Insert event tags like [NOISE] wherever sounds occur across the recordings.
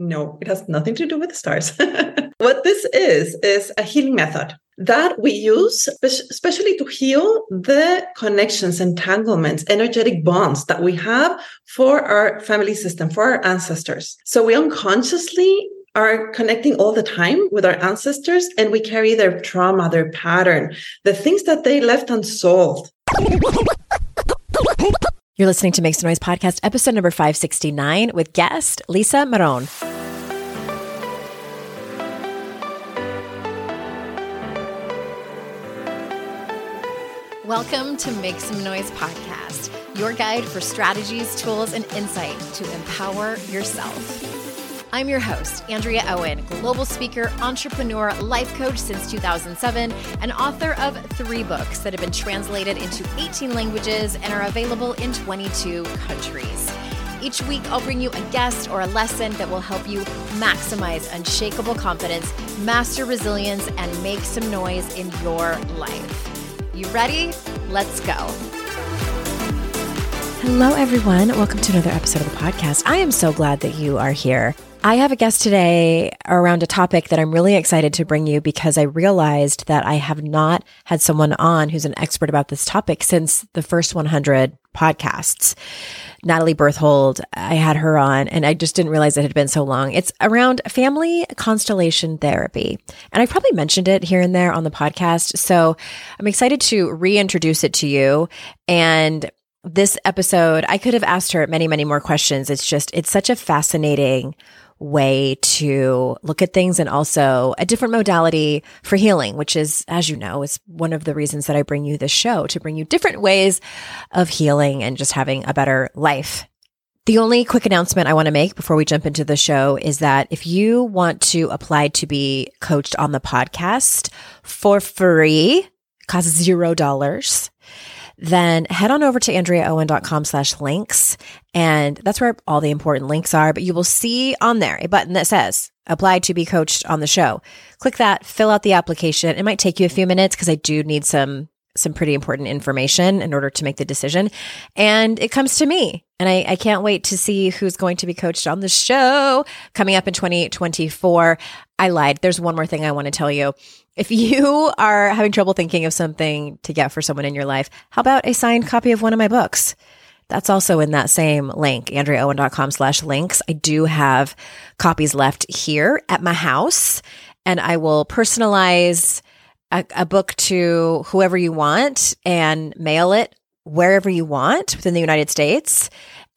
No, it has nothing to do with the stars. [LAUGHS] what this is, is a healing method that we use especially to heal the connections, entanglements, energetic bonds that we have for our family system, for our ancestors. So we unconsciously are connecting all the time with our ancestors and we carry their trauma, their pattern, the things that they left unsolved. [LAUGHS] You're listening to Make Some Noise podcast, episode number 569 with guest Liza Miron. Welcome to Make Some Noise podcast, your guide for strategies, tools, and insight to empower yourself. I'm your host, Andrea Owen, global speaker, entrepreneur, life coach since 2007, and author of three books that have been translated into 18 languages and are available in 22 countries. Each week, I'll bring you a guest or a lesson that will help you maximize unshakable confidence, master resilience, and make some noise in your life. You ready? Let's go. Hello, everyone. Welcome to another episode of the podcast. I am so glad that you are here. I have a guest today around a topic that I'm really excited to bring you because I realized that I have not had someone on who's an expert about this topic since the first 100 podcasts. Natalie Berthold, I had her on and I just didn't realize it had been so long. It's around family constellation therapy. And I've probably mentioned it here and there on the podcast. So I'm excited to reintroduce it to you. And this episode, I could have asked her many, many more questions. It's just, it's such a fascinating way to look at things and also a different modality for healing, which is, as you know, is one of the reasons that I bring you this show to bring you different ways of healing and just having a better life. The only quick announcement I want to make before we jump into the show is that if you want to apply to be coached on the podcast for free, costs zero dollars then head on over to andreaowen.com slash links. And that's where all the important links are. But you will see on there a button that says apply to be coached on the show. Click that, fill out the application. It might take you a few minutes because I do need some some pretty important information in order to make the decision. And it comes to me. And I, I, can't wait to see who's going to be coached on the show coming up in 2024. I lied. There's one more thing I want to tell you. If you are having trouble thinking of something to get for someone in your life, how about a signed copy of one of my books? That's also in that same link, andreaowen.com slash links. I do have copies left here at my house and I will personalize a, a book to whoever you want and mail it wherever you want within the United States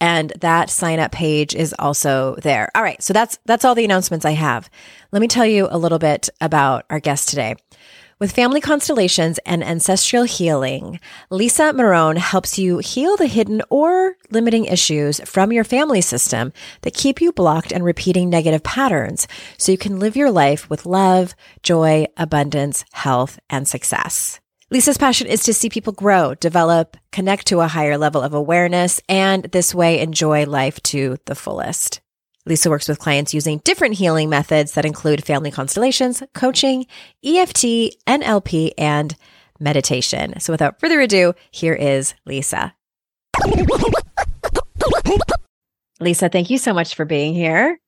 and that sign up page is also there. All right. So that's, that's all the announcements I have. Let me tell you a little bit about our guest today. With family constellations and ancestral healing, Liza Miron helps you heal the hidden or limiting issues from your family system that keep you blocked and repeating negative patterns so you can live your life with love, joy, abundance, health, and success. Liza's passion is to see people grow, develop, connect to a higher level of awareness, and this way enjoy life to the fullest. Liza works with clients using different healing methods that include family constellations, coaching, EFT, NLP, and meditation. So without further ado, here is Liza. Liza, thank you so much for being here.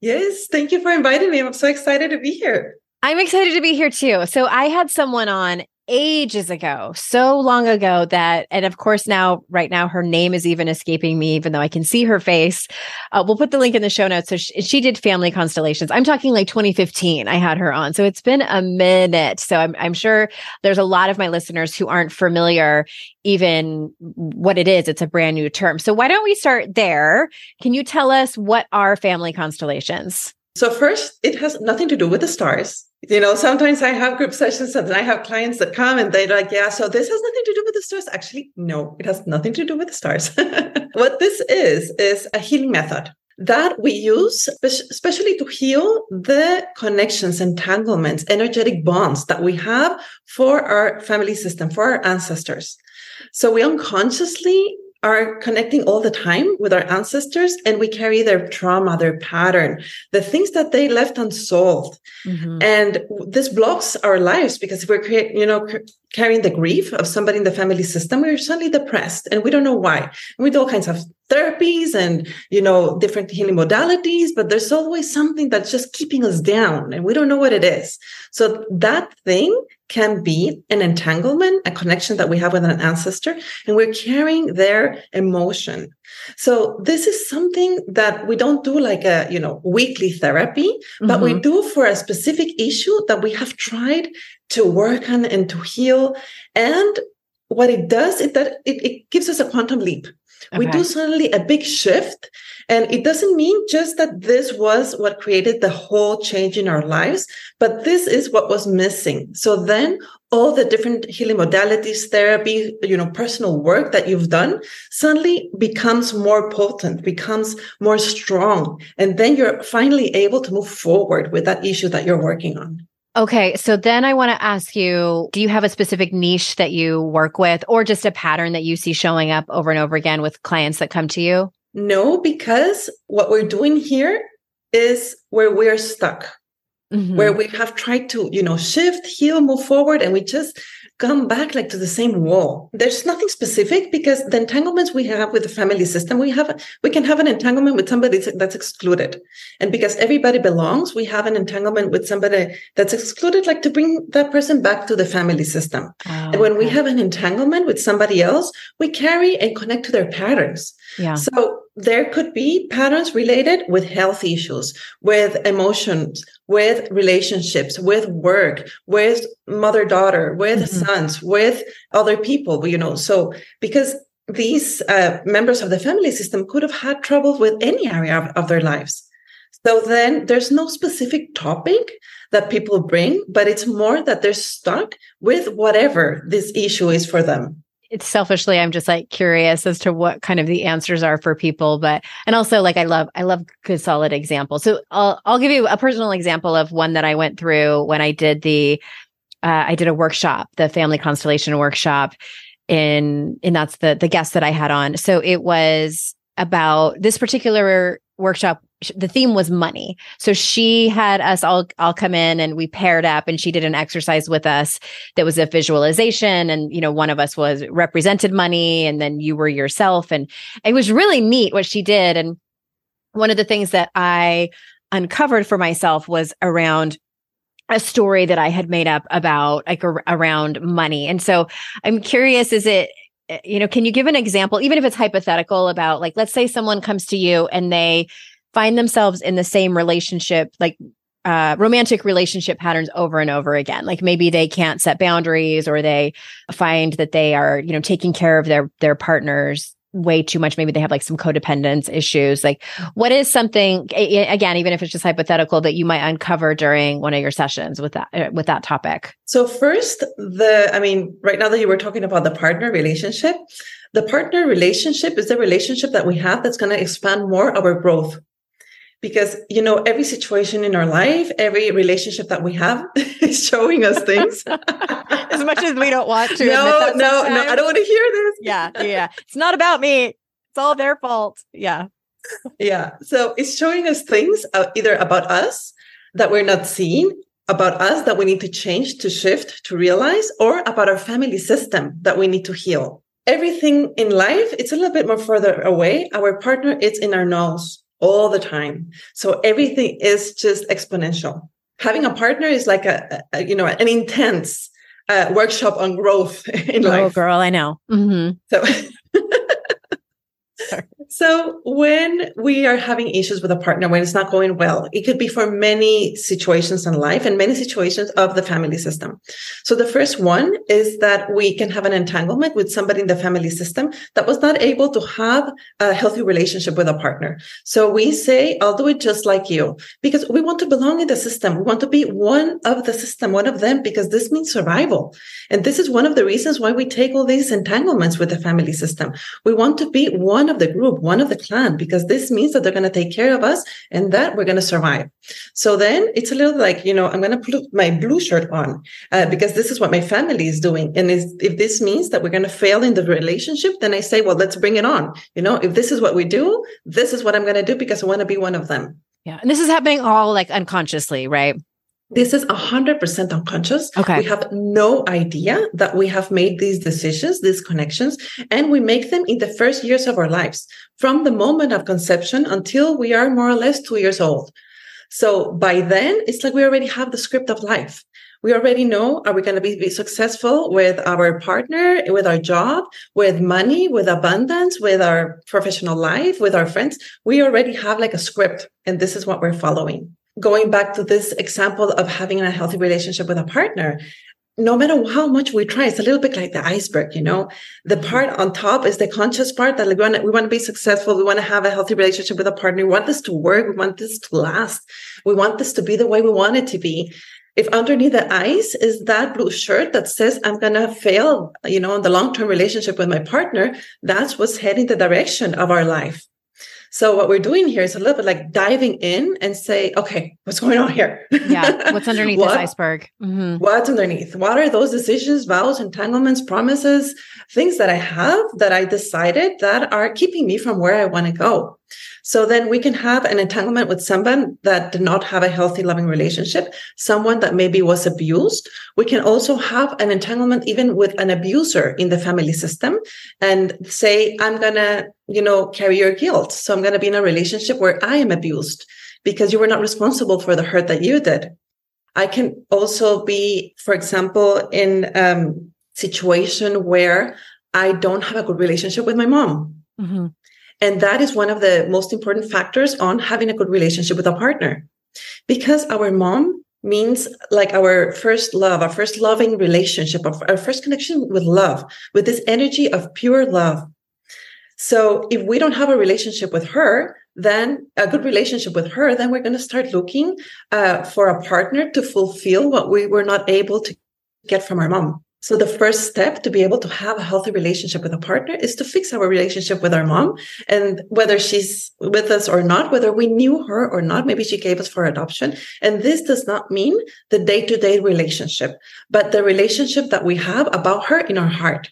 Yes, thank you for inviting me. I'm so excited to be here. I'm excited to be here too. So I had someone on ages ago, so long ago that, and of course, now, right now, her name is even escaping me, even though I can see her face. Uh, we'll put the link in the show notes. So she, she, did family constellations. I'm talking like 2015, I had her on. So it's been a minute. So I'm, I'm sure there's a lot of my listeners who aren't familiar even what it is. It's a brand new term. So why don't we start there? Can you tell us what are family constellations? So, first, it has nothing to do with the stars. You know, sometimes I have group sessions and I have clients that come and they're like, yeah, so this has nothing to do with the stars. Actually, no, it has nothing to do with the stars. [LAUGHS] what this is, is a healing method that we use, especially to heal the connections, entanglements, energetic bonds that we have for our family system, for our ancestors. So we unconsciously are connecting all the time with our ancestors and we carry their trauma, their pattern, the things that they left unsolved. Mm-hmm. And this blocks our lives because if we're creating, you know, carrying the grief of somebody in the family system, we're suddenly depressed and we don't know why. And we do all kinds of therapies and, you know, different healing modalities, but there's always something that's just keeping us down and we don't know what it is. So that thing can be an entanglement, a connection that we have with an ancestor, and we're carrying their emotion. So this is something that we don't do like a, you know, weekly therapy, mm-hmm. but we mm-hmm. do for a specific issue that we have tried to work on and to heal. And what it does is that it, it gives us a quantum leap. Okay. We do suddenly a big shift. And it doesn't mean just that this was what created the whole change in our lives, but this is what was missing. So then all the different healing modalities, therapy, you know, personal work that you've done suddenly becomes more potent, becomes more strong. And then you're finally able to move forward with that issue that you're working on. Okay. So then I want to ask you do you have a specific niche that you work with or just a pattern that you see showing up over and over again with clients that come to you? No, because what we're doing here is where we're stuck, mm-hmm. where we have tried to, you know, shift, heal, move forward, and we just come back like to the same wall. There's nothing specific because the entanglements we have with the family system, we have we can have an entanglement with somebody that's excluded. And because everybody belongs, we have an entanglement with somebody that's excluded, like to bring that person back to the family system. Oh, and when okay. we have an entanglement with somebody else, we carry and connect to their patterns. Yeah. So there could be patterns related with health issues, with emotions, with relationships, with work, with mother daughter, with mm-hmm. sons, with other people, you know. So, because these uh, members of the family system could have had trouble with any area of, of their lives. So then there's no specific topic that people bring, but it's more that they're stuck with whatever this issue is for them it's selfishly i'm just like curious as to what kind of the answers are for people but and also like i love i love good solid examples. So i'll i'll give you a personal example of one that i went through when i did the uh, i did a workshop the family constellation workshop in and that's the the guest that i had on. So it was about this particular workshop the theme was money. So she had us all all come in and we paired up and she did an exercise with us that was a visualization and you know one of us was represented money and then you were yourself and it was really neat what she did and one of the things that I uncovered for myself was around a story that I had made up about like around money. And so I'm curious is it eh, you know can you give an example even if it's hypothetical about like let's say someone comes to you and they find themselves in the same relationship, like uh, romantic relationship patterns over and over again. Like maybe they can't set boundaries or they find that they are, you know, taking care of their their partners way too much. Maybe they have like some codependence issues. Like what is something again, even if it's just hypothetical that you might uncover during one of your sessions with that uh, with that topic? So first, the I mean, right now that you were talking about the partner relationship, the partner relationship is the relationship that we have that's going to expand more our growth because you know every situation in our life every relationship that we have [LAUGHS] is showing us things. [LAUGHS] As much as we don't want to [LAUGHS] no no no i don't want to hear this. Yeah yeah. It's not about me. It's all their fault. Yeah. Yeah. So it's showing us things uh, either about us that we're not seeing about us that we need to change to shift to realize or about our family system that we need to heal. Everything in life it's a little bit more further away. Our partner it's in our nose all the time. So everything is just exponential. Having a partner is like a, a you know, an intense uh, workshop on growth [LAUGHS] in oh, life. girl, I know. Mm-hmm. So [LAUGHS] So, when we are having issues with a partner, when it's not going well, it could be for many situations in life and many situations of the family system. So, the first one is that we can have an entanglement with somebody in the family system that was not able to have a healthy relationship with a partner. So, we say, I'll do it just like you because we want to belong in the system. We want to be one of the system, one of them, because this means survival. And this is one of the reasons why we take all these entanglements with the family system. We want to be one of the group one of the clan, because this means that they're going to take care of us and that we're going to survive. So then it's a little like, you know, I'm going to put my blue shirt on uh, because this is what my family is doing. And if this means that we're going to fail in the relationship, then I say, well, let's bring it on. You know, if this is what we do, this is what I'm going to do because I want to be one of them. Yeah. And this is happening all like unconsciously, right? This is 100% unconscious. Okay. We have no idea that we have made these decisions, these connections, and we make them in the first years of our lives from the moment of conception until we are more or less two years old. So by then, it's like we already have the script of life. We already know are we going to be, be successful with our partner, with our job, with money, with abundance, with our professional life, with our friends. We already have like a script, and this is what we're following going back to this example of having a healthy relationship with a partner, no matter how much we try, it's a little bit like the iceberg, you know. The part on top is the conscious part that we want, to, we want to be successful. We want to have a healthy relationship with a partner. We want this to work. We want this to last. We want this to be the way we want it to be. If underneath the ice is that blue shirt that says I'm gonna fail, you know, in the long-term relationship with my partner, that's what's heading the direction of our life. So what we're doing here is a little bit like diving in and say, okay, what's going on here? Yeah. [LAUGHS] What's underneath what, this iceberg? Mm-hmm. What's underneath? What are those decisions, vows, entanglements, promises, things that I have that I decided that are keeping me from where I want to go? So then we can have an entanglement with someone that did not have a healthy, loving relationship, someone that maybe was abused. We can also have an entanglement even with an abuser in the family system and say, I'm going to, you know, carry your guilt. So I'm going to be in a relationship where I am abused because you were not responsible for the hurt that you did. I can also be, for example, in um situation where I don't have a good relationship with my mom. Mm-hmm. And that is one of the most important factors on having a good relationship with a partner. Because our mom means like our first love, our first loving relationship, our first connection with love, with this energy of pure love. So if we don't have a relationship with her, then a good relationship with her, then we're going to start looking uh, for a partner to fulfill what we were not able to get from our mom. So the first step to be able to have a healthy relationship with a partner is to fix our relationship with our mom. And whether she's with us or not, whether we knew her or not, maybe she gave us for adoption. And this does not mean the day to day relationship, but the relationship that we have about her in our heart.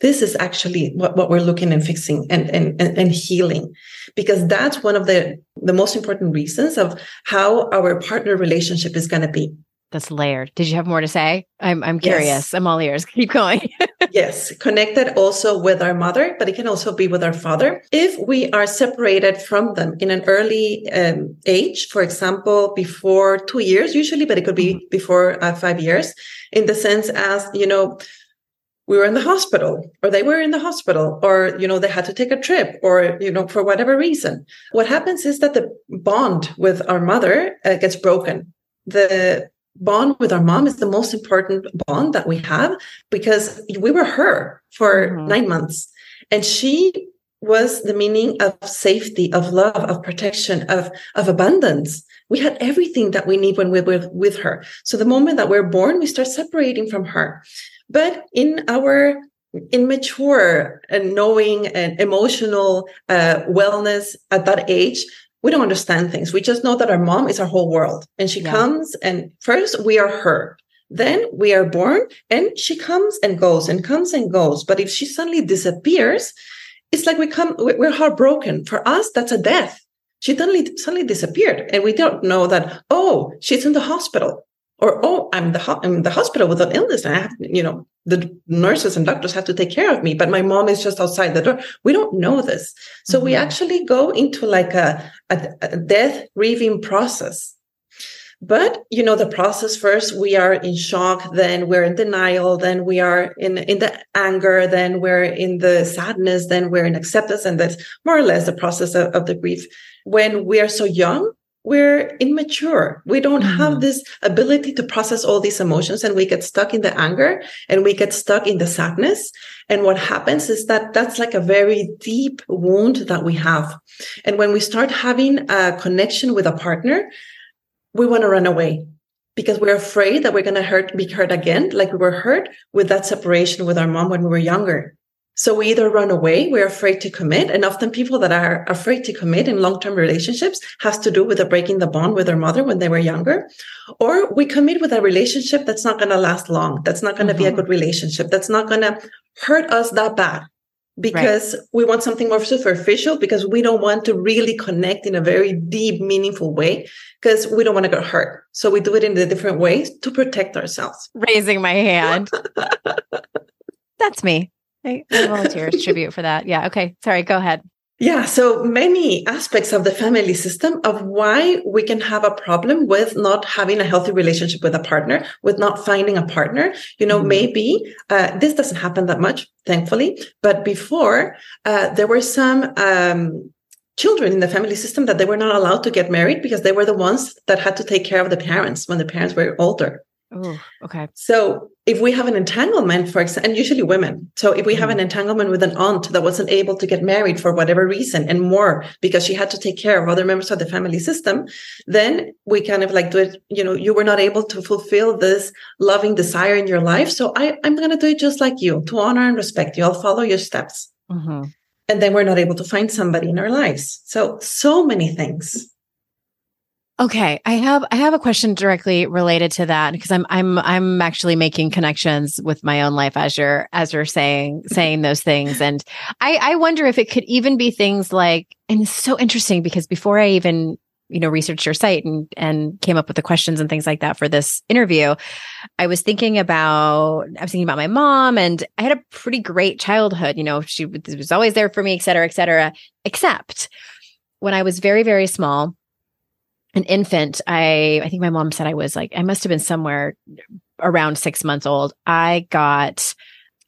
This is actually what, what we're looking and fixing and, and, and healing, because that's one of the, the most important reasons of how our partner relationship is going to be that's layered. Did you have more to say? I'm I'm curious. Yes. I'm all ears. [LAUGHS] Keep going. yes, connected also with our mother, but it can also be with our father. If we are separated from them in an early um, age, for example, before two years, usually, but it could be mm-hmm. before uh, five years, in the sense as you know. We were in the hospital, or they were in the hospital, or you know they had to take a trip, or you know for whatever reason. What happens is that the bond with our mother uh, gets broken. The bond with our mom is the most important bond that we have because we were her for mm-hmm. nine months. And she was the meaning of safety of love of protection of of abundance. We had everything that we need when we were with her. So the moment that we're born we start separating from her. But in our immature and knowing and emotional uh, wellness at that age we don't understand things. We just know that our mom is our whole world. And she yeah. comes and first we are her. Then we are born and she comes and goes and comes and goes. But if she suddenly disappears, it's like we come, we're heartbroken. For us, that's a death. She suddenly, suddenly disappeared and we don't know that, oh, she's in the hospital or oh i'm the ho- i'm in the hospital with an illness and i have you know the nurses and doctors have to take care of me but my mom is just outside the door we don't know this so mm-hmm. we actually go into like a, a, a death grieving process But you know, the process first, we are in shock, then we're in denial, then we are in, in the anger, then we're in the sadness, then we're in acceptance. And that's more or less the process of, of the grief. When we are so young, we're immature. We don't mm. have this ability to process all these emotions and we get stuck in the anger and we get stuck in the sadness. And what happens is that that's like a very deep wound that we have. And when we start having a connection with a partner, we want to run away because we're afraid that we're going to hurt, be hurt again, like we were hurt with that separation with our mom when we were younger. So we either run away, we're afraid to commit. And often people that are afraid to commit in long-term relationships has to do with the breaking the bond with their mother when they were younger. Or we commit with a relationship that's not going to last long. That's not going to mm-hmm. be a mm-hmm. good relationship. That's not going to hurt us that bad because right. we want something more superficial because we don't want to really connect in a very deep, meaningful way because we don't want to get hurt. So we do it in the different ways to protect ourselves. Raising my hand. [LAUGHS] That's me. I, I volunteer tribute for that. Yeah. Okay. Sorry. Go ahead. Yeah. So many aspects of the family system of why we can have a problem with not having a healthy relationship with a partner, with not finding a partner. You know, mm-hmm. maybe uh, this doesn't happen that much, thankfully, but before uh, there were some um, children in the family system that they were not allowed to get married because they were the ones that had to take care of the parents when the parents were older. Oh, okay. So if we have an entanglement, for example, and usually women, so if we have an mm. entanglement with an aunt that wasn't able to get married for whatever reason and more because she had to take care of other members of the family system, then we kind of like do it, you know, you were not able to fulfill this loving desire in your life. So I, I'm going to do it just like you to honor and respect you. I'll follow your steps. Mm-hmm. And then we're not able to find somebody in our lives. So, so many things. Okay, I have I have a question directly related to that because I'm I'm I'm actually making connections with my own life as you're as you're saying mm-hmm. saying those things and I I wonder if it could even be things like and it's so interesting because before I even you know researched your site and and came up with the questions and things like that for this interview I was thinking about I was thinking about my mom and I had a pretty great childhood you know she was always there for me et cetera et cetera except when I was very very small an infant, I I think my mom said I was like I must have been somewhere around 6 months old. I got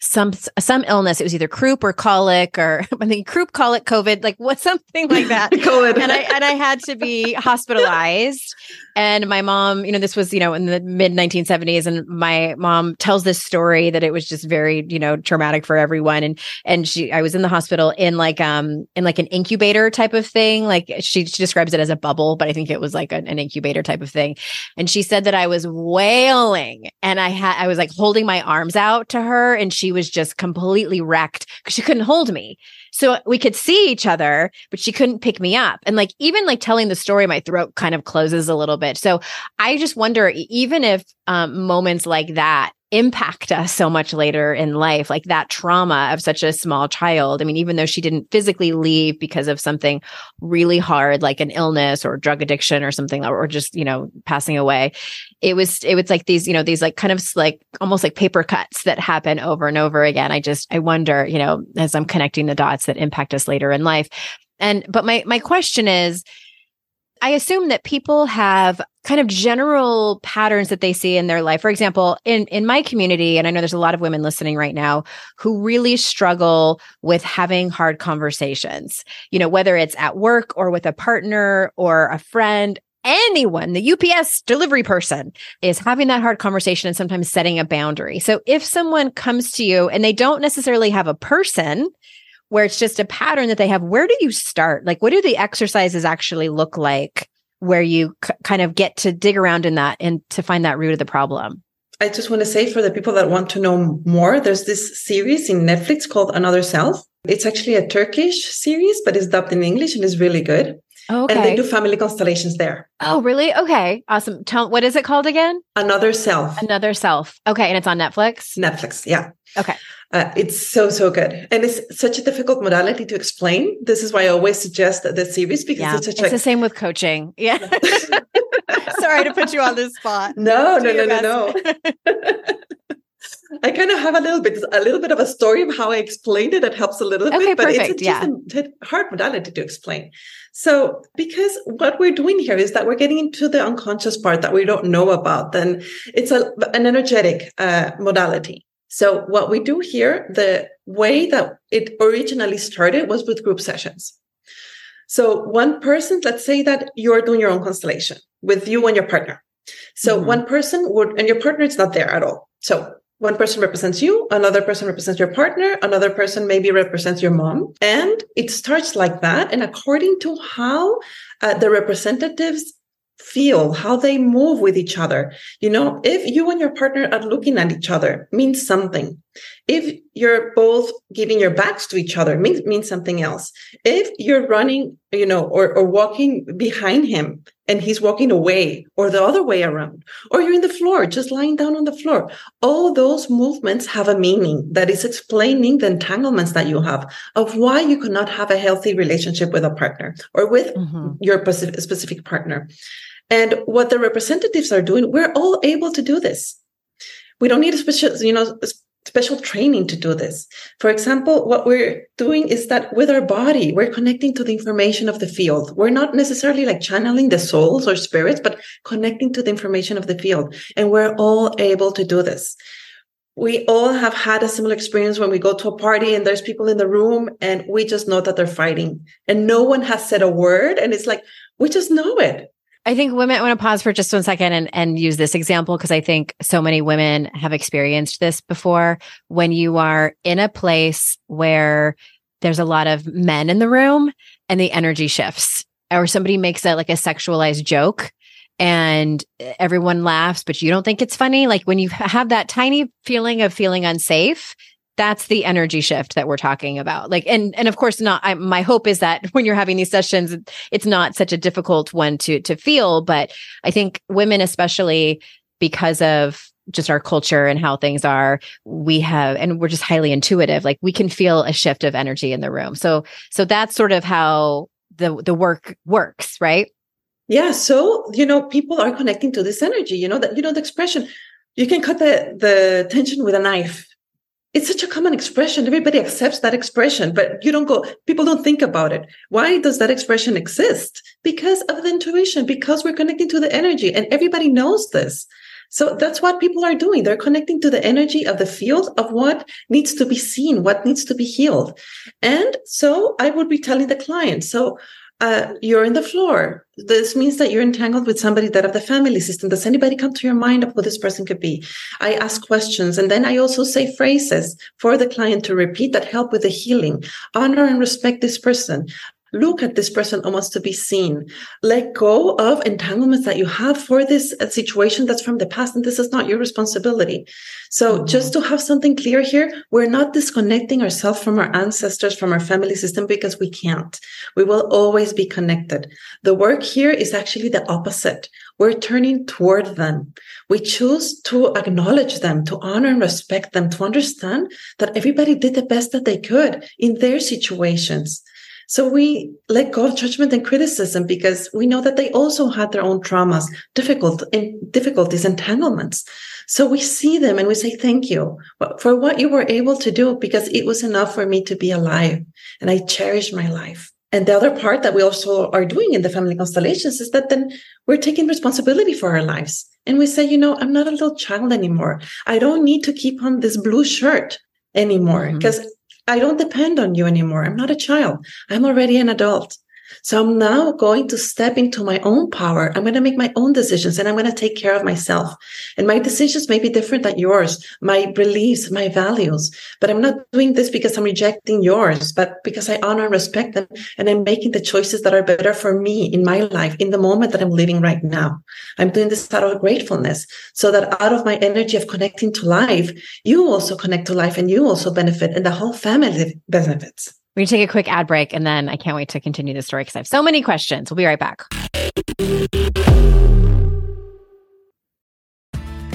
some some illness. It was either croup or colic or [LAUGHS] I think croup, colic, COVID, like what something like that. [LAUGHS] COVID. And I and I had to be hospitalized. And my mom, you know, this was, you know, in the mid 1970s. And my mom tells this story that it was just very, you know, traumatic for everyone. And and she I was in the hospital in like um in like an incubator type of thing. Like she, she describes it as a bubble, but I think it was like a, an incubator type of thing. And she said that I was wailing and I had I was like holding my arms out to her and she was just completely wrecked because she couldn't hold me. So we could see each other, but she couldn't pick me up. And like, even like telling the story, my throat kind of closes a little bit. So I just wonder, even if um, moments like that impact us so much later in life, like that trauma of such a small child. I mean, even though she didn't physically leave because of something really hard, like an illness or drug addiction or something, or just, you know, passing away, it was, it was like these, you know, these like kind of like almost like paper cuts that happen over and over again. I just, I wonder, you know, as I'm connecting the dots that impact us later in life. And, but my, my question is, I assume that people have kind of general patterns that they see in their life. For example, in in my community and I know there's a lot of women listening right now who really struggle with having hard conversations. You know, whether it's at work or with a partner or a friend anyone, the UPS delivery person is having that hard conversation and sometimes setting a boundary. So if someone comes to you and they don't necessarily have a person where it's just a pattern that they have, where do you start? Like, what do the exercises actually look like where you c- kind of get to dig around in that and to find that root of the problem? I just want to say for the people that want to know more, there's this series in Netflix called Another Self. It's actually a Turkish series, but it's dubbed in English and is really good. Oh, okay. And they do family constellations there. Oh, really? Okay. Awesome. Tell what is it called again? Another Self. Another Self. Okay. And it's on Netflix? Netflix. Yeah. Okay. Uh, it's so so good, and it's such a difficult modality to explain. This is why I always suggest the series because yeah, it's such. It's the same with coaching. Yeah. [LAUGHS] [LAUGHS] Sorry to put you on the spot. No, no, no, no, no. [LAUGHS] I kind of have a little bit, a little bit of a story of how I explained it. It helps a little okay, bit, but perfect. it's yeah. a hard modality to explain. So, because what we're doing here is that we're getting into the unconscious part that we don't know about, then it's a, an energetic uh, modality. So, what we do here, the way that it originally started was with group sessions. So, one person, let's say that you're doing your own constellation with you and your partner. So, mm-hmm. one person would, and your partner is not there at all. So, one person represents you, another person represents your partner, another person maybe represents your mom. And it starts like that. And according to how uh, the representatives feel, how they move with each other. You know, if you and your partner are looking at each other, means something. If you're both giving your backs to each other, means means something else. If you're running, you know, or, or walking behind him and he's walking away, or the other way around, or you're in the floor, just lying down on the floor, all those movements have a meaning that is explaining the entanglements that you have of why you cannot have a healthy relationship with a partner or with mm-hmm. your specific partner. And what the representatives are doing, we're all able to do this. We don't need a special, you know, special training to do this. For example, what we're doing is that with our body, we're connecting to the information of the field. We're not necessarily like channeling the souls or spirits, but connecting to the information of the field. And we're all able to do this. We all have had a similar experience when we go to a party and there's people in the room and we just know that they're fighting and no one has said a word. And it's like, we just know it. I think women I want to pause for just one second and, and use this example because I think so many women have experienced this before. When you are in a place where there's a lot of men in the room and the energy shifts, or somebody makes a like a sexualized joke and everyone laughs, but you don't think it's funny. Like when you have that tiny feeling of feeling unsafe, that's the energy shift that we're talking about. Like and and of course not I, my hope is that [LAUGHS] when you're having these sessions it's not such a difficult one to to feel. But i think women especially because of just our culture and how things are we have and we're just highly intuitive like we can feel a shift of energy in the room. So so that's sort of how the the work works right? Yeah so you know people are connecting to this energy you know that you know the expression you can cut the the tension with a knife it's such a common expression. Everybody accepts that expression, but you don't go, people don't think about it. Why does that expression exist? Because of the intuition, because we're connecting to the energy and everybody knows this. So that's what people are doing. They're connecting to the energy of the field of what needs to be seen, what needs to be healed. And so I would be telling the client, so uh, you're in the floor. This means that you're entangled with somebody that of the family system. Does anybody come to your mind of who this person could be? I ask questions and then I also say phrases for the client to repeat that help with the healing. Honor and respect this person look at this person almost to be seen. Let go of entanglements that you have for this uh, situation that's from the past, and this is not your responsibility. So, mm-hmm. just to have something clear here, we're not disconnecting ourselves from our ancestors, from our family system, because we can't. We will always be connected. The work here is actually the opposite. We're turning toward them. We choose to acknowledge them, to honor and respect them, to understand that everybody did the best that they could in their situations. So we let go of judgment and criticism because we know that they also had their own traumas, difficult difficulties, entanglements. So we see them and we say, thank you for what you were able to do because it was enough for me to be alive. And I cherish my life. And the other part that we also are doing in the family constellations is that then we're taking responsibility for our lives. And we say, you know, I'm not a little child anymore. I don't need to keep on this blue shirt anymore because mm-hmm. I don't depend on you anymore. I'm not a child. I'm already an adult. So I'm now going to step into my own power. I'm going to make my own decisions and I'm going to take care of myself. And my decisions may be different than yours, my beliefs, my values. But I'm not doing this because I'm rejecting yours, but because I honor and respect them. And I'm making the choices that are better for me in my life, in the moment that I'm living right now. I'm doing this out of gratefulness so that out of my energy of connecting to life, you also connect to life and you also benefit and the whole family benefits. We're going to take a quick ad break and then I can't wait to continue the story because I have so many questions. We'll be right back.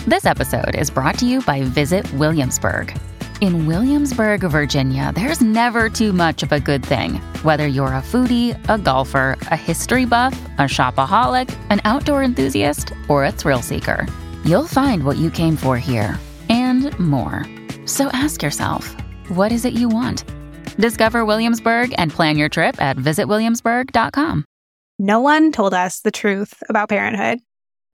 This episode is brought to you by Visit Williamsburg. In Williamsburg, Virginia, there's never too much of a good thing. Whether you're a foodie, a golfer, a history buff, a shopaholic, an outdoor enthusiast, or a thrill seeker, you'll find what you came for here and more. So ask yourself, what is it you want? Discover Williamsburg and plan your trip at visitwilliamsburg.com. No one told us the truth about parenthood.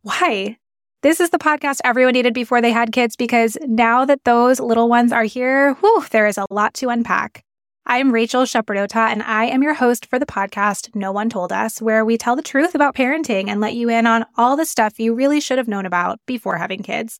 Why? This is the podcast everyone needed before they had kids because now that those little ones are here, whew, there is a lot to unpack. I'm Rachel Shepardota, and I am your host for the podcast No One Told Us, where we tell the truth about parenting and let you in on all the stuff you really should have known about before having kids.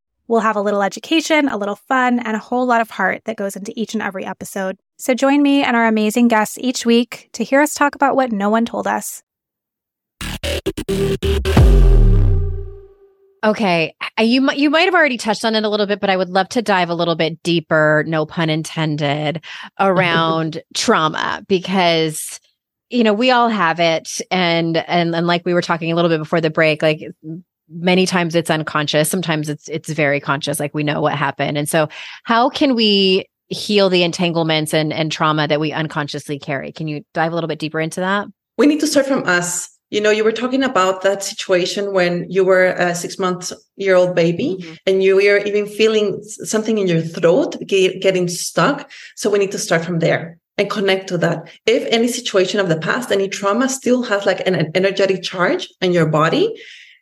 We'll have a little education, a little fun, and a whole lot of heart that goes into each and every episode. So join me and our amazing guests each week to hear us talk about what no one told us. Okay, you you might have already touched on it a little bit, but I would love to dive a little bit deeper, no pun intended, [LAUGHS] around trauma because you know we all have it, and and and like we were talking a little bit before the break, like many times it's unconscious, sometimes it's it's very conscious, like we know what happened, and so how can we heal the entanglements and and trauma that we unconsciously carry? Can you dive a little bit deeper into that? We need to start from us you know you were talking about that situation when you were a six month year old baby mm-hmm. and you were even feeling something in your throat get, getting stuck so we need to start from there and connect to that if any situation of the past any trauma still has like an, an energetic charge in your body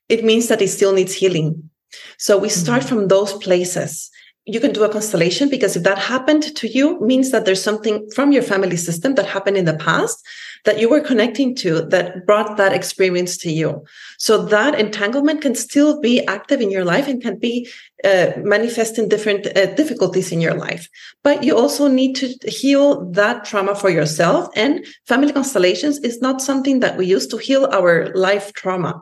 it means that it still needs healing so we start mm-hmm. from those places you can do a constellation because if that happened to you means that there's something from your family system that happened in the past that you were connecting to that brought that experience to you. So that entanglement can still be active in your life and can be uh, manifesting different uh, difficulties in your life. But you also need to heal that trauma for yourself. And family constellations is not something that we use to heal our life trauma.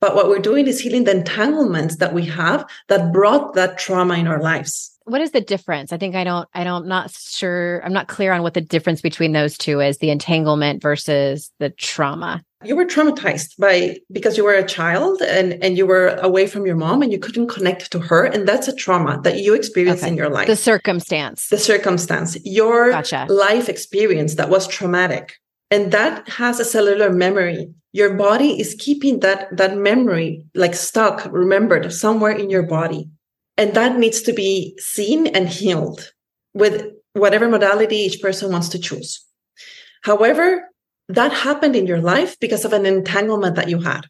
But what we're doing is healing the entanglements that we have that brought that trauma in our lives what is the difference? I think I don't, I don't, I'm not sure. I'm not clear on what the difference between those two is the entanglement versus the trauma. You were traumatized by because you were a child and, and you were away from your mom and you couldn't connect to her. And that's a trauma that you experienced okay. in your life. The circumstance. The circumstance. Your gotcha. life experience that was traumatic. And that has a cellular memory. Your body is keeping that, that memory like stuck, remembered somewhere in your body. And that needs to be seen and healed with whatever modality each person wants to choose. However, that happened in your life because of an entanglement that you had.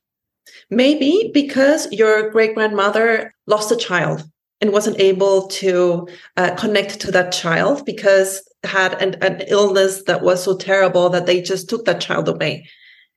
Maybe because your great grandmother lost a child and wasn't able to uh, connect to that child because had an, an illness that was so terrible that they just took that child away.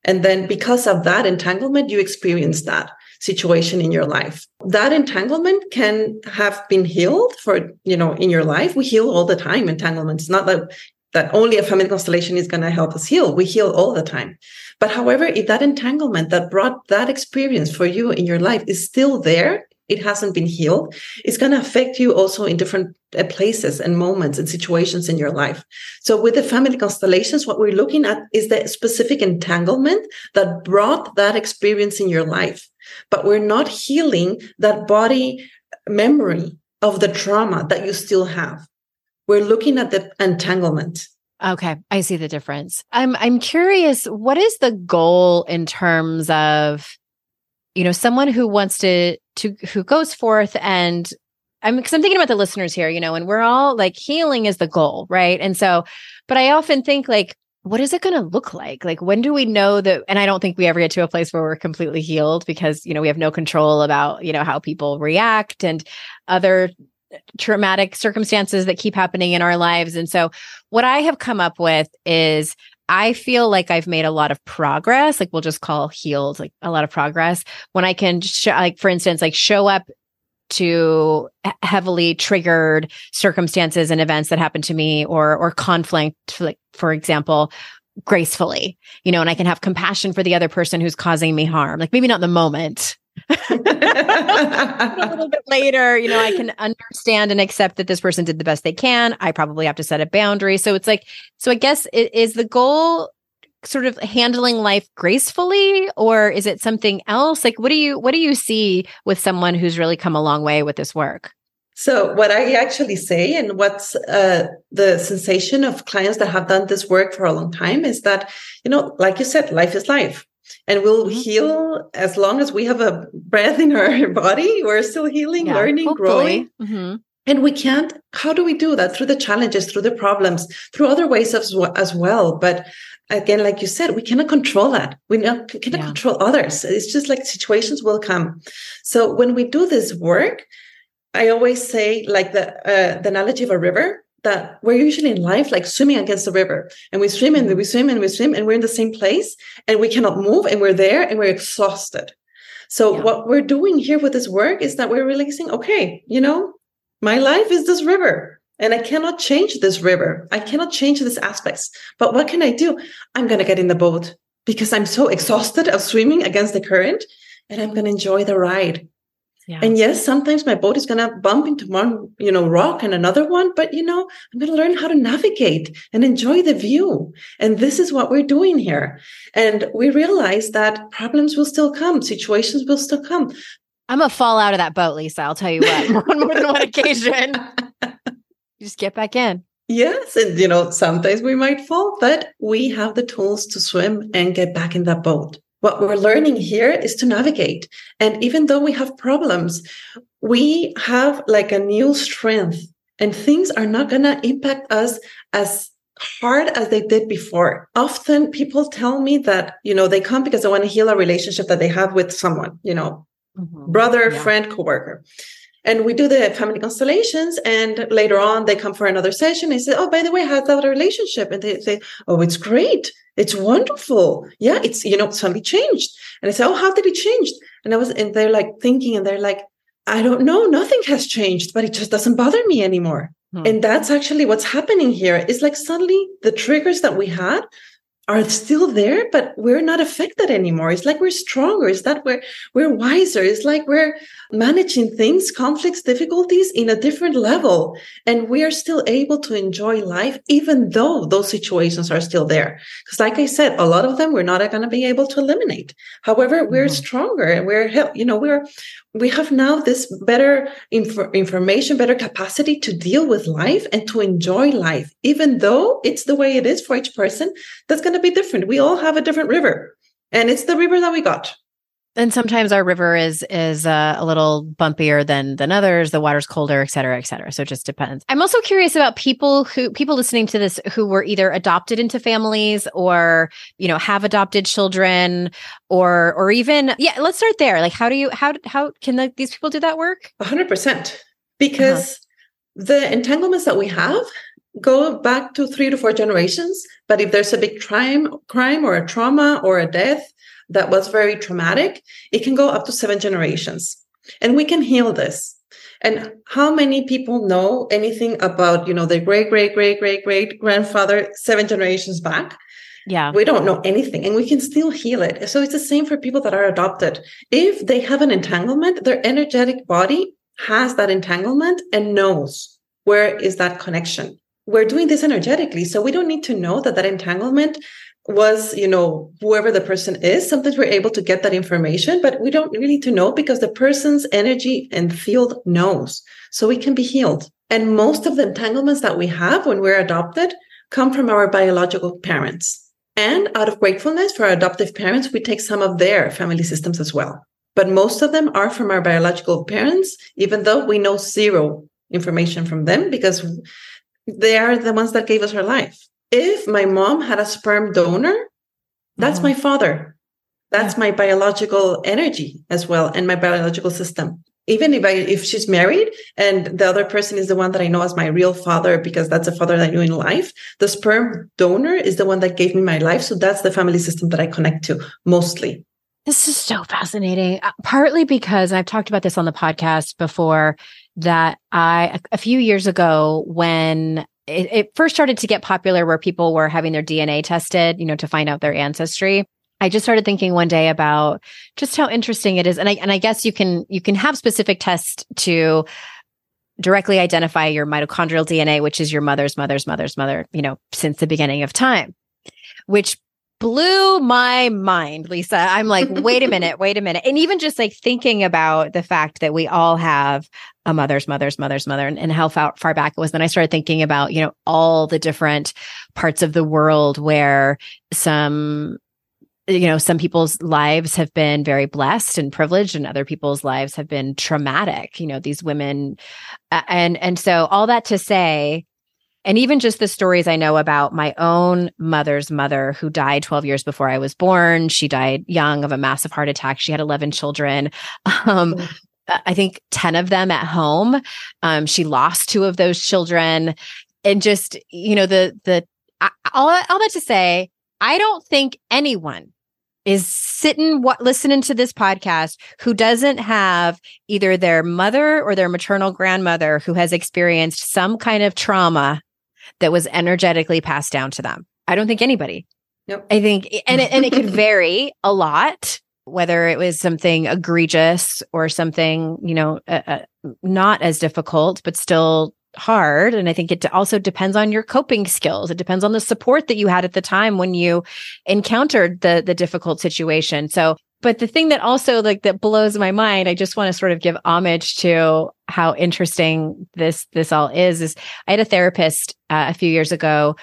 And then because of that entanglement, you experienced that situation in your life. That entanglement can have been healed for, you know, in your life. We heal all the time entanglements. Not that that only a family constellation is going to help us heal. We heal all the time. But however, if that entanglement that brought that experience for you in your life is still there, it hasn't been healed, it's going to affect you also in different uh, places and moments and situations in your life. So with the family constellations, what we're looking at is the specific entanglement that brought that experience in your life. But we're not healing that body memory of the trauma that you still have. We're looking at the entanglement. Okay, I see the difference. I'm I'm curious what is the goal in terms of you know someone who wants to to who goes forth and I'm because I'm thinking about the listeners here, you know, and we're all like healing is the goal, right? And so, but I often think like, what is it going to look like? Like, when do we know that? And I don't think we ever get to a place where we're completely healed because, you know, we have no control about, you know, how people react and other uh, traumatic circumstances that keep happening in our lives. And so, what I have come up with is I feel like I've made a lot of progress. Like we'll just call healed, like a lot of progress when I can, sh- like for instance, like show up to heavily triggered circumstances and events that happen to me, or or conflict, like for example, gracefully, you know, and I can have compassion for the other person who's causing me harm. Like maybe not in the moment, a little bit later, you know, I can understand and accept that this person did the best they can. I probably have to set a boundary. So it's like, so I guess is the goal sort of handling life gracefully or is it something else? Like what do you what do you see with someone who's really come a long way with this work? So, what I actually say, and what's uh, the sensation of clients that have done this work for a long time, is that, you know, like you said, life is life. And we'll mm-hmm. heal as long as we have a breath in our [LAUGHS] body. We're still healing, yeah, learning, hopefully. growing. Mm-hmm. And we can't, how do we do that? Through the challenges, through the problems, through other ways as, as well. But again, like you said, we cannot control that. We not, cannot yeah. control others. It's just like situations will come. So when we do this work, I always say like the uh, the analogy of a river that we're usually in life like swimming against the river and we swim and we swim and we swim and we're in the same place and we cannot move and we're there and we're exhausted. So yeah. what we're doing here with this work is that we're releasing okay, you know, my life is this river and I cannot change this river. I cannot change these aspects. But what can I do? I'm going to get in the boat because I'm so exhausted of swimming against the current and I'm going to enjoy the ride. Yeah. And yes, sometimes my boat is going to bump into one, you know, rock and another one, but you know, I'm going to learn how to navigate and enjoy the view. And this is what we're doing here. And we realize that problems will still come, situations will still come. I'm gonna fall out of that boat, Liza. I'll tell you what, [LAUGHS] on more than one occasion. you just get back in. Yes, and you know, sometimes we might fall, but we have the tools to swim and get back in that boat. What we're learning here is to navigate. And even though we have problems, we have like a new strength and things are not going to impact us as hard as they did before. Often people tell me that, you know, they come because they want to heal a relationship that they have with someone, you know, mm-hmm. brother, yeah. friend, coworker. And we do the family constellations. And later on, they come for another session. They say, Oh, by the way, how's that relationship? And they say, Oh, it's great. It's wonderful. Yeah, it's, you know, suddenly changed. And I say Oh, how did it change? And I was, and they're like thinking, and they're like, I don't know, nothing has changed, but it just doesn't bother me anymore. Hmm. And that's actually what's happening here. Is like suddenly the triggers that we had are still there, but we're not affected anymore. It's like we're stronger. It's that we're we're wiser. It's like we're managing things, conflicts, difficulties in a different level. And we are still able to enjoy life, even though those situations are still there. Because like I said, a lot of them we're not going to be able to eliminate. However, we're mm-hmm. stronger and we're, you know, we're, we have now this better inf- information, better capacity to deal with life and to enjoy life, even though it's the way it is for each person. That's going to be different. We all have a different river and it's the river that we got and sometimes our river is is uh, a little bumpier than than others. The water's colder et cetera et cetera. So it just depends. I'm also curious about people who people listening to this who were either adopted into families or you know have adopted children or or even yeah let's start there. Like how do you how how can the, these people do that work? 100% because uh-huh. the entanglements that we have go back to three to four generations but if there's a big crime crime or a trauma or a death that was very traumatic, it can go up to seven generations. And we can heal this. And how many people know anything about, you know, their great, great, great, great, great grandfather seven generations back? Yeah. We don't know anything and we can still heal it. So it's the same for people that are adopted. If they have an entanglement, their energetic body has that entanglement and knows where is that connection. We're doing this energetically. So we don't need to know that that entanglement was you know whoever the person is sometimes we're able to get that information but we don't really need to know because the person's energy and field knows. So we can be healed. And most of the entanglements that we have when we're adopted come from our biological parents. And out of gratefulness for our adoptive parents we take some of their family systems as well. But most of them are from our biological parents even though we know zero information from them because they are the ones that gave us our life if my mom had a sperm donor, that's mm-hmm. my father. That's yeah. my biological energy as well and my biological system. Even if I if she's married and the other person is the one that I know as my real father because that's a father that I knew in life, the sperm donor is the one that gave me my life. So that's the family system that I connect to mostly. This is so fascinating. Uh, partly because I've talked about this on the podcast before that I a few years ago when it, it first started to get popular where people were having their DNA tested, you know, to find out their ancestry. I just started thinking one day about just how interesting it is. And I and I guess you can you can have specific tests to directly identify your mitochondrial DNA, which is your mother's mother's mother's mother, you know, since the beginning of time, which blew my mind, Liza. I'm like, [LAUGHS] wait a minute, wait a minute. And even just like thinking about the fact that we all have a mother's mother's mother's mother and, and how far, far back it was. Then I started thinking about, you know, all the different parts of the world where some you know some people's lives have been very blessed and privileged and other people's lives have been traumatic you know these women and and so all that to say and even just the stories I know about my own mother's mother who died 12 years before I was born. She died young of a massive heart attack. She had 11 children. [LAUGHS] Um, I think 10 of them at home. Um, she lost two of those children. And just, you know, the, the, all, all that to say, I don't think anyone is sitting what listening to this podcast who doesn't have either their mother or their maternal grandmother who has experienced some kind of trauma that was energetically passed down to them. I don't think anybody. Nope. I think, and it, and it could [LAUGHS] vary a lot, whether it was something egregious or something, you know, uh, uh, not as difficult, but still hard. And I think it also depends on your coping skills. It depends on the support that you had at the time when you encountered the the difficult situation. So but the thing that also like that blows my mind, I just want to sort of give homage to how interesting this this all is. Is I had a therapist uh, a few years ago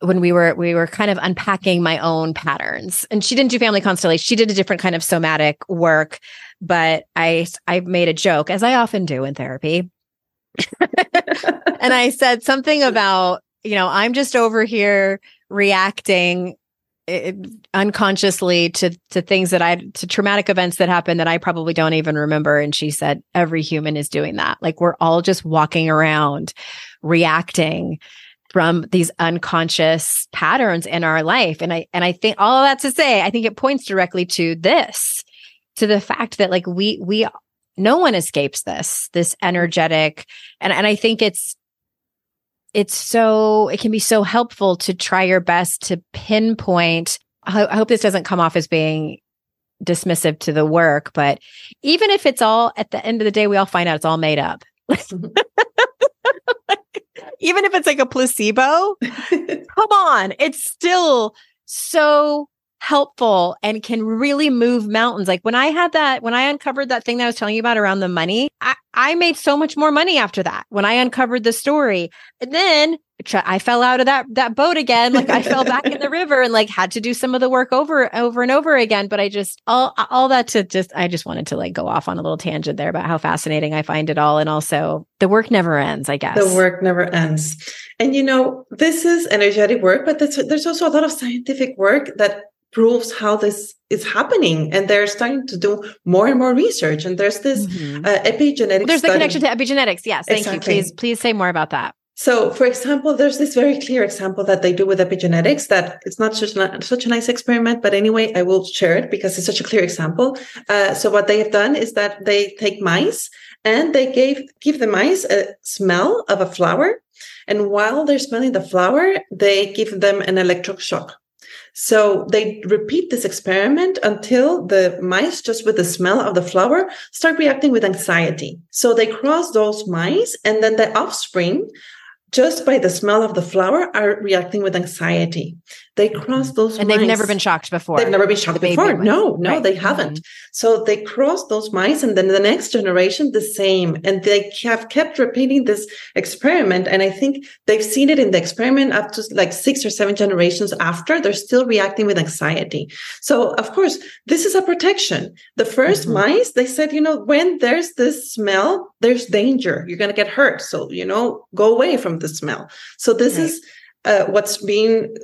when we were we were kind of unpacking my own patterns, and she didn't do family constellation. She did a different kind of somatic work, but I I made a joke as I often do in therapy, [LAUGHS] and I said something about you know I'm just over here reacting it, unconsciously to to things that I to traumatic events that happen that I probably don't even remember. And she said, every human is doing that. Like we're all just walking around reacting from these unconscious patterns in our life. And I and I think all that to say, I think it points directly to this, to the fact that like we we no one escapes this, this energetic, and and I think it's it's so it can be so helpful to try your best to pinpoint I, hope this doesn't come off as being dismissive to the work but even if it's all at the end of the day we all find out it's all made up. [LAUGHS] Even if it's like a placebo [LAUGHS] come on it's still so helpful and can really move mountains. Like when I had that, when I uncovered that thing that I was telling you about around the money, I, I made so much more money after that when I uncovered the story. And then I fell out of that that boat again. Like I fell back in the [LAUGHS] river and like had to do some of the work over over and over again. But I just all all that to just I just wanted to like go off on a little tangent there about how fascinating I find it all, and also the work never ends. I guess the work never ends. And you know this is energetic work, but there's also a lot of scientific work that proves how this is happening. And they're starting to do more and more research. And there's this mm-hmm. uh, epigenetics there's study. the connection to epigenetics. Yes thank exactly. you please please say more about that. So for example there's this very clear example that they do with epigenetics that it's not such, not such a nice experiment but anyway i will share it because it's such a clear example. Uh, so what they have done is that they take mice and they gave give the mice a smell of a flower. And while they're smelling the flower they give them an electric shock so they repeat this experiment until the mice, just with the smell of the flower, start reacting with anxiety. So they cross those mice, and then the offspring just by the smell of the flower are reacting with anxiety. They cross mm-hmm. those and they've never been shocked before. They've never been shocked before. No, no, right. they haven't. Mm-hmm. So they cross those mice, and then the next generation the same, and they have kept repeating this experiment. And I think they've seen it in the experiment up to like six or seven generations after. They're still reacting with anxiety. So of course, this is a protection. The 1st mm-hmm. mice, they said, you know, when there's this smell, there's danger. You're going to get hurt. So you know, go away from the smell. So this right. is uh, what's being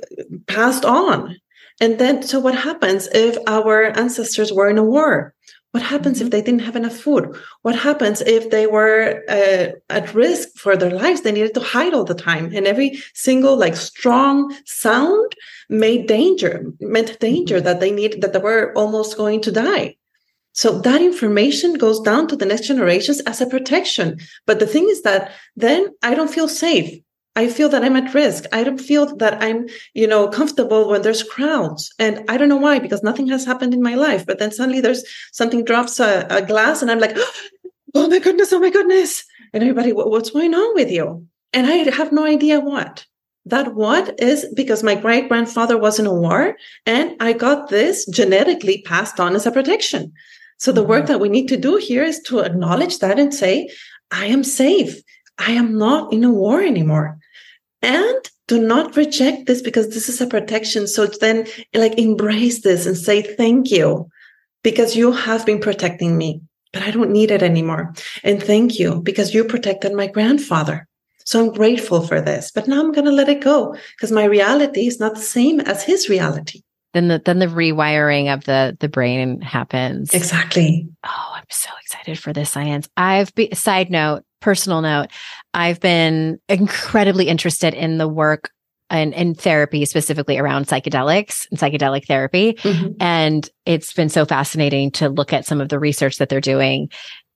passed on. And then, so what happens if our ancestors were in a war? What happens mm-hmm. if they didn't have enough food? What happens if they were uh, at risk for their lives? They needed to hide all the time, and every single like strong sound made danger, meant danger mm-hmm. that they need that they were almost going to die. So that information goes down to the next generations as a protection. But the thing is that then I don't feel safe. I feel that I'm at risk. I don't feel that I'm, you know, comfortable when there's crowds. And I don't know why, because nothing has happened in my life. But then suddenly there's something drops a, a glass and I'm like, [GASPS] oh my goodness, oh my goodness. And everybody, what's going on with you? And I have no idea what. That what is because my great grandfather was in a war and I got this genetically passed on as a protection. So the mm-hmm. work that we need to do here is to acknowledge that and say, I am safe. I am not in a war anymore. And do not reject this because this is a protection. So then like embrace this and say thank you because you have been protecting me, but I don't need it anymore. And thank you because you protected my grandfather. So I'm grateful for this, but now I'm going to let it go because my reality is not the same as his reality. Then the then the rewiring of the the brain happens. Exactly. Oh, I'm so excited for this science. I've be, side note, personal note, I've been incredibly interested in the work and in therapy specifically around psychedelics and psychedelic therapy. Mm-hmm. And it's been so fascinating to look at some of the research that they're doing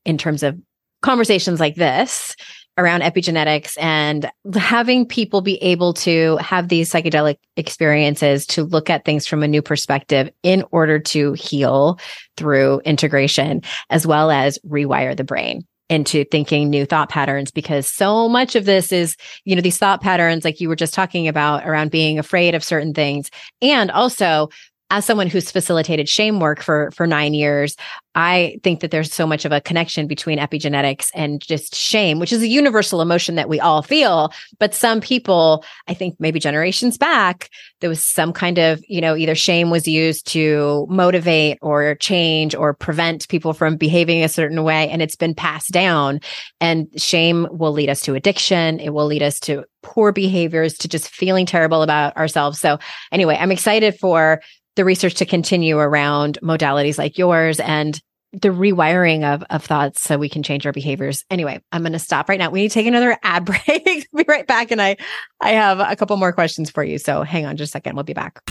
in terms of conversations like this around epigenetics and having people be able to have these psychedelic experiences to look at things from a new perspective in order to heal through integration as well as rewire the brain into thinking new thought patterns because so much of this is, you know, these thought patterns, like you were just talking about around being afraid of certain things. And also as someone who's facilitated shame work for for 9 years, I think that there's so much of a connection between epigenetics and just shame, which is a universal emotion that we all feel. But some people, I think maybe generations back, there was some kind of, you know, either shame was used to motivate or change or prevent people from behaving a certain way. And it's been passed down. And shame will lead us to addiction. It will lead us to poor behaviors, to just feeling terrible about ourselves. So anyway, I'm excited for the research to continue around modalities like yours and the rewiring of, of thoughts so we can change our behaviors. Anyway, I'm going to stop right now. We need to take another [LAUGHS] ad break. be right back. And I, I have a couple more questions for you. So hang on just a second. We'll be back.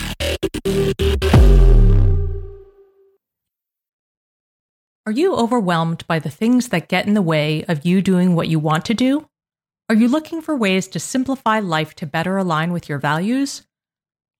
Are you overwhelmed by the things that get in the way of you doing what you want to do? Are you looking for ways to simplify life to better align with your values?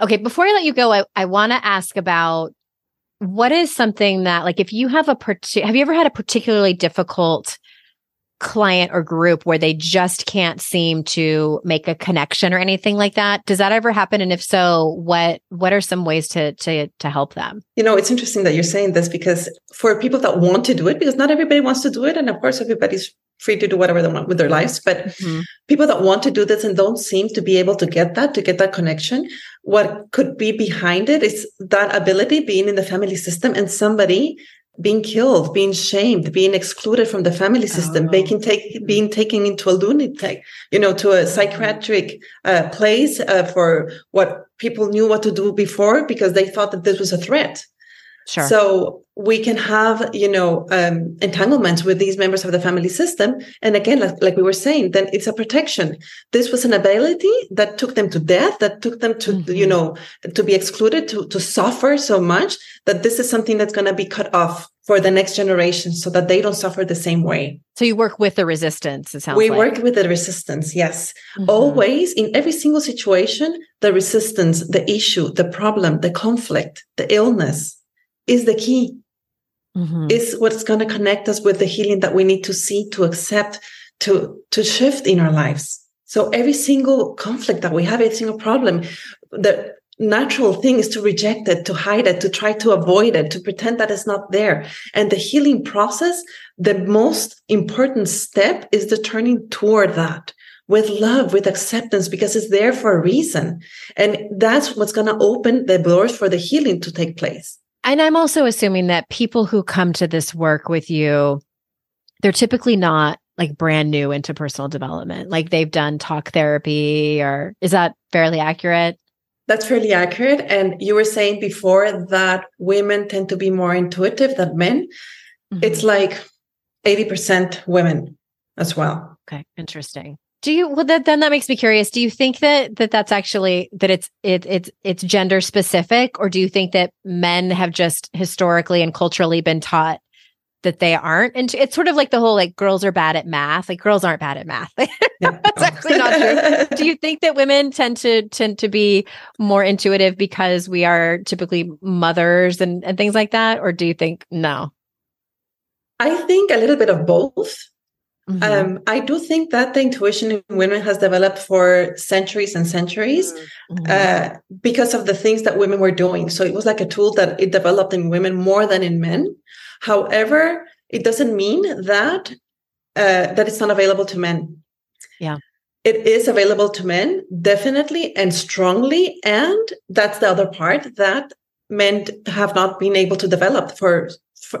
Okay, before I let you go, I, I want to ask about what is something that, like, if you have a, have you ever had a particularly difficult client or group where they just can't seem to make a connection or anything like that? Does that ever happen? And if so what what are some ways to to to help them? You know it's interesting that you're saying this because for people that want to do it because not everybody wants to do it and of course everybody's free to do whatever they want with their lives but mm-hmm. people that want to do this and don't seem to be able to get that to get that connection what could be behind it is that ability being in the family system and somebody being killed, being shamed, being excluded from the family system, oh. being, take, being taken into a lunatic, you know, to a psychiatric uh, place uh, for what people knew what to do before because they thought that this was a threat. Sure. So we can have, you know, um, entanglements with these members of the family system. And again, like, like, we were saying, then it's a protection. This was an ability that took them to death, that took them to, mm-hmm. you know, to be excluded, to, to suffer so much that this is something that's going to be cut off for the next generation so that they don't suffer the same way. So you work with the resistance, it sounds We like. work with the resistance, yes. Mm-hmm. Always in every single situation, the resistance, the issue, the problem, the conflict, the illness is the key. Mm-hmm. Is what's going to connect us with the healing that we need to see, to accept, to to shift in our lives. So every single conflict that we have, every single problem, the natural thing is to reject it, to hide it, to try to avoid it, to pretend that it's not there. And the healing process, the most important step is the turning toward that with love, with acceptance, because it's there for a reason. And that's what's going to open the doors for the healing to take place. And I'm also assuming that people who come to this work with you, they're typically not like brand new into personal development. Like they've done talk therapy or is that fairly accurate? That's fairly accurate. And you were saying before that women tend to be more intuitive than men. Mm-hmm. It's like 80% women as well. Okay. Interesting. Do you well that then that makes me curious. Do you think that that that's actually that it's it it's it's gender specific? Or do you think that men have just historically and culturally been taught that they aren't? And it's sort of like the whole like girls are bad at math. Like girls aren't bad at math. [LAUGHS] That's actually not true. Do you think that women tend to tend to be more intuitive because we are typically mothers and, and things like that? Or do you think no? I think a little bit of both Mm-hmm. Um, I do think that the intuition in women has developed for centuries and centuries mm-hmm. uh, because of the things that women were doing. So it was like a tool that it developed in women more than in men. However, it doesn't mean that uh, that it's not available to men. Yeah. It is available to men, definitely and strongly. And that's the other part that men have not been able to develop for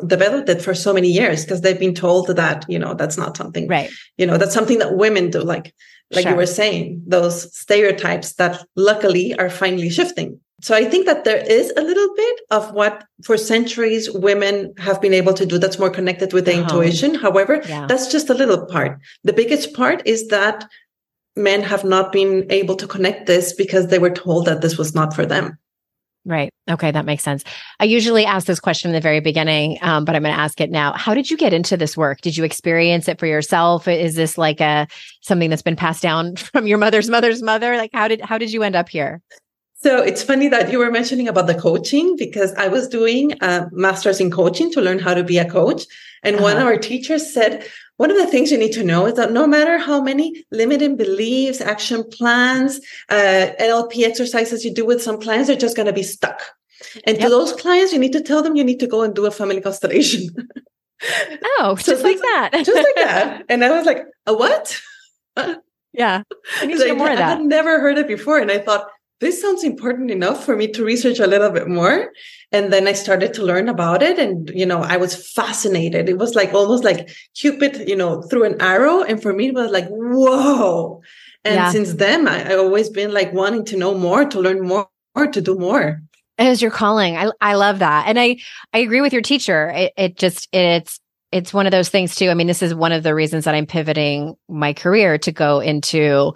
developed it for so many years because they've been told that you know that's not something right you know that's something that women do like like sure. you were saying those stereotypes that luckily are finally shifting so i think that there is a little bit of what for centuries women have been able to do that's more connected with the uh-huh. intuition however yeah. that's just a little part the biggest part is that men have not been able to connect this because they were told that this was not for them Right. Okay. That makes sense. I usually ask this question in the very beginning, um, but I'm going to ask it now. How did you get into this work? Did you experience it for yourself? Is this like a something that's been passed down [LAUGHS] from your mother's mother's mother? Like how did how did you end up here? So it's funny that you were mentioning about the coaching because I was doing a master's in coaching to learn how to be a coach. And uh-huh. one of our teachers said, one of the things you need to know is that no matter how many limiting beliefs, action plans, uh, NLP exercises you do with some clients, they're just going to be stuck. And yep. to those clients, you need to tell them you need to go and do a family constellation. oh, [LAUGHS] so just like that. [LAUGHS] just like that. And I was like, a what? [LAUGHS] yeah. I need to know more of that. I had never heard it before. And I thought, this sounds important enough for me to research a little bit more. And then i started to learn about it. And you know i was fascinated. It was like almost like cupid you know threw an arrow. And for me it was like whoa. And yeah. since then I, have always been like wanting to know more to learn more or to do more. As your calling. I i love that. And i i agree with your teacher. It, it just it's it's one of those things too. I mean this is one of the reasons that i'm pivoting my career to go into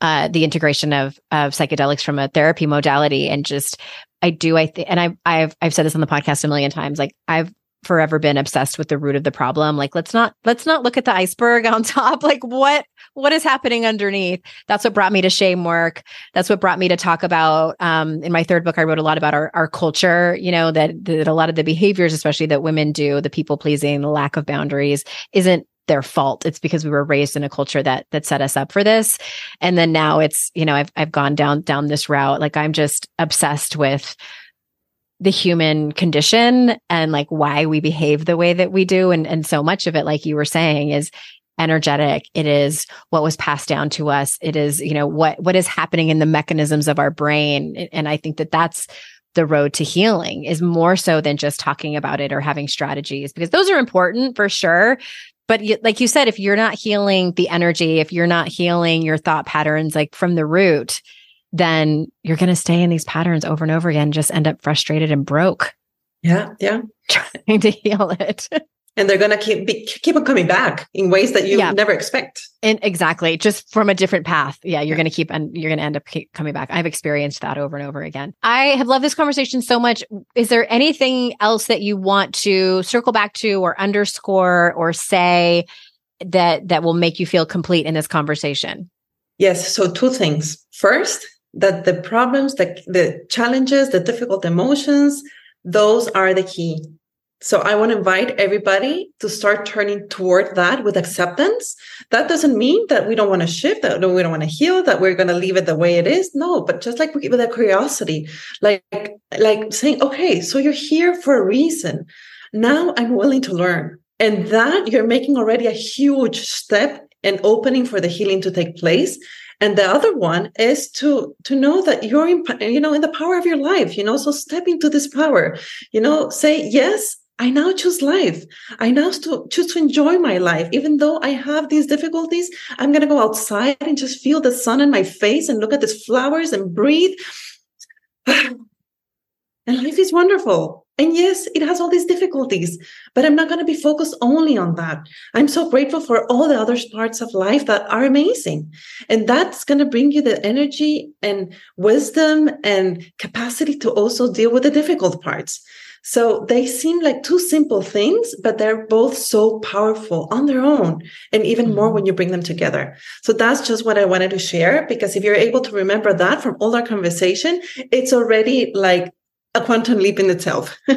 uh, the integration of of psychedelics from a therapy modality and just I do I think and I I've I've said this on the podcast a million times like I've forever been obsessed with the root of the problem. Like let's not let's not look at the iceberg on [LAUGHS] top. Like what what is happening underneath? That's what brought me to shame work. That's what brought me to talk about um in my third book i wrote a lot about our, our culture you know that that a lot of the behaviors especially that women do the people pleasing the lack of boundaries isn't their fault. It's because we were raised in a culture that that set us up for this. And then now it's, you know, I've I've gone down down this route. Like I'm just obsessed with the human condition and like why we behave the way that we do. And and so much of it, like you were saying, is energetic it is what was passed down to us it is you know what what is happening in the mechanisms of our brain and i think that that's the road to healing is more so than just talking about it or having strategies because those are important for sure but like you said if you're not healing the energy if you're not healing your thought patterns like from the root then you're going to stay in these patterns over and over again just end up frustrated and broke. Yeah yeah. [LAUGHS] Trying to heal it and they're going to keep be, keep on coming back in ways that you yeah. never expect. And exactly just from a different path. Yeah you're yeah. going to keep and you're going to end up coming back. I've experienced that over and over again. I have loved this conversation so much. Is there anything else that you want to circle back to or underscore or say that that will make you feel complete in this conversation? Yes so two things. First that the problems the, the challenges the difficult emotions those are the key so I want to invite everybody to start turning toward that with acceptance. That doesn't mean that we don't want to shift, that we don't want to heal, that we're going to leave it the way it is. No, but just like with a curiosity, like, like saying, okay, so you're here for a reason. Now I'm willing to learn. And that you're making already a huge step and opening for the healing to take place and the other one is to to know that you're in you know in the power of your life you know so step into this power you know say yes I now choose life. I now to, choose to enjoy my life. Even though I have these difficulties, I'm going to go outside and just feel the sun in my face and look at these flowers and breathe. [SIGHS] and life is wonderful. And yes, it has all these difficulties, but I'm not going to be focused only on that. I'm so grateful for all the other parts of life that are amazing. And that's going to bring you the energy and wisdom and capacity to also deal with the difficult parts. So they seem like two simple things, but they're both so powerful on their own, and even mm-hmm. more when you bring them together. So that's just what I wanted to share because if you're able to remember that from all our conversation, it's already like a quantum leap in itself. [LAUGHS]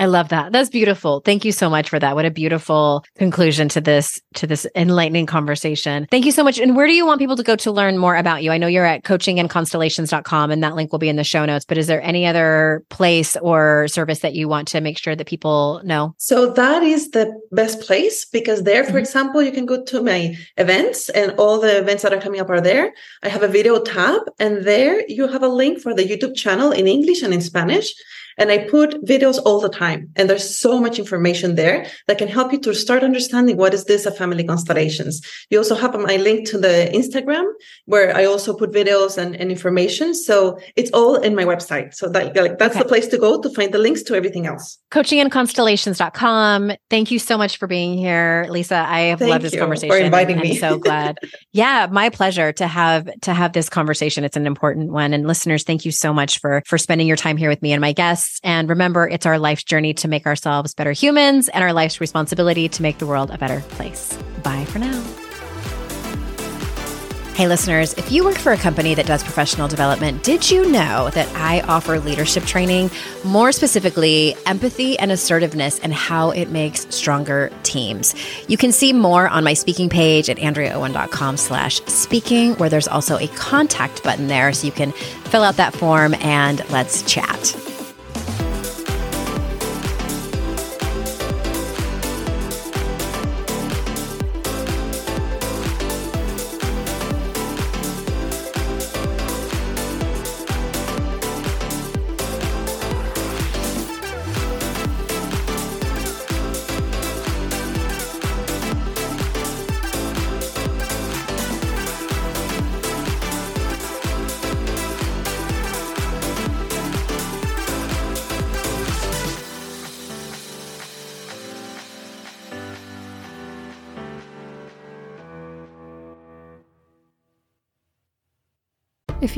I love that. That's beautiful. Thank you so much for that. What a beautiful conclusion to this to this enlightening conversation. Thank you so much. And where do you want people to go to learn more about you? I know you're at coachingandconstellations.com and that link will be in the show notes, but is there any other place or service that you want to make sure that people know? So that is the best place because there, for mm-hmm. example, you can go to my events and all the events that are coming up are there. I have a video tab and there you have a link for the YouTube channel in English and in Spanish. And I put videos all the time. And there's so much information there that can help you to start understanding what is this a family constellations. You also have my link to the Instagram where I also put videos and, and information. So it's all in my website. So that like, that's okay. the place to go to find the links to everything else. Coachingandconstellations.com. Thank you so much for being here, Liza. I have Thank loved this conversation. For inviting me. I'm so [LAUGHS] glad. yeah, my pleasure to have to have this conversation. It's an important one. And listeners, thank you so much for for spending your time here with me and my guests. And remember, it's our life's journey to make ourselves better humans and our life's responsibility to make the world a better place. Bye for now. Hey, listeners, if you work for a company that does professional development, did you know that I offer leadership training, more specifically, empathy and assertiveness and how it makes stronger teams? You can see more on my speaking page at andreaowen.com slash speaking, where there's also a contact button there so you can fill out that form and let's chat.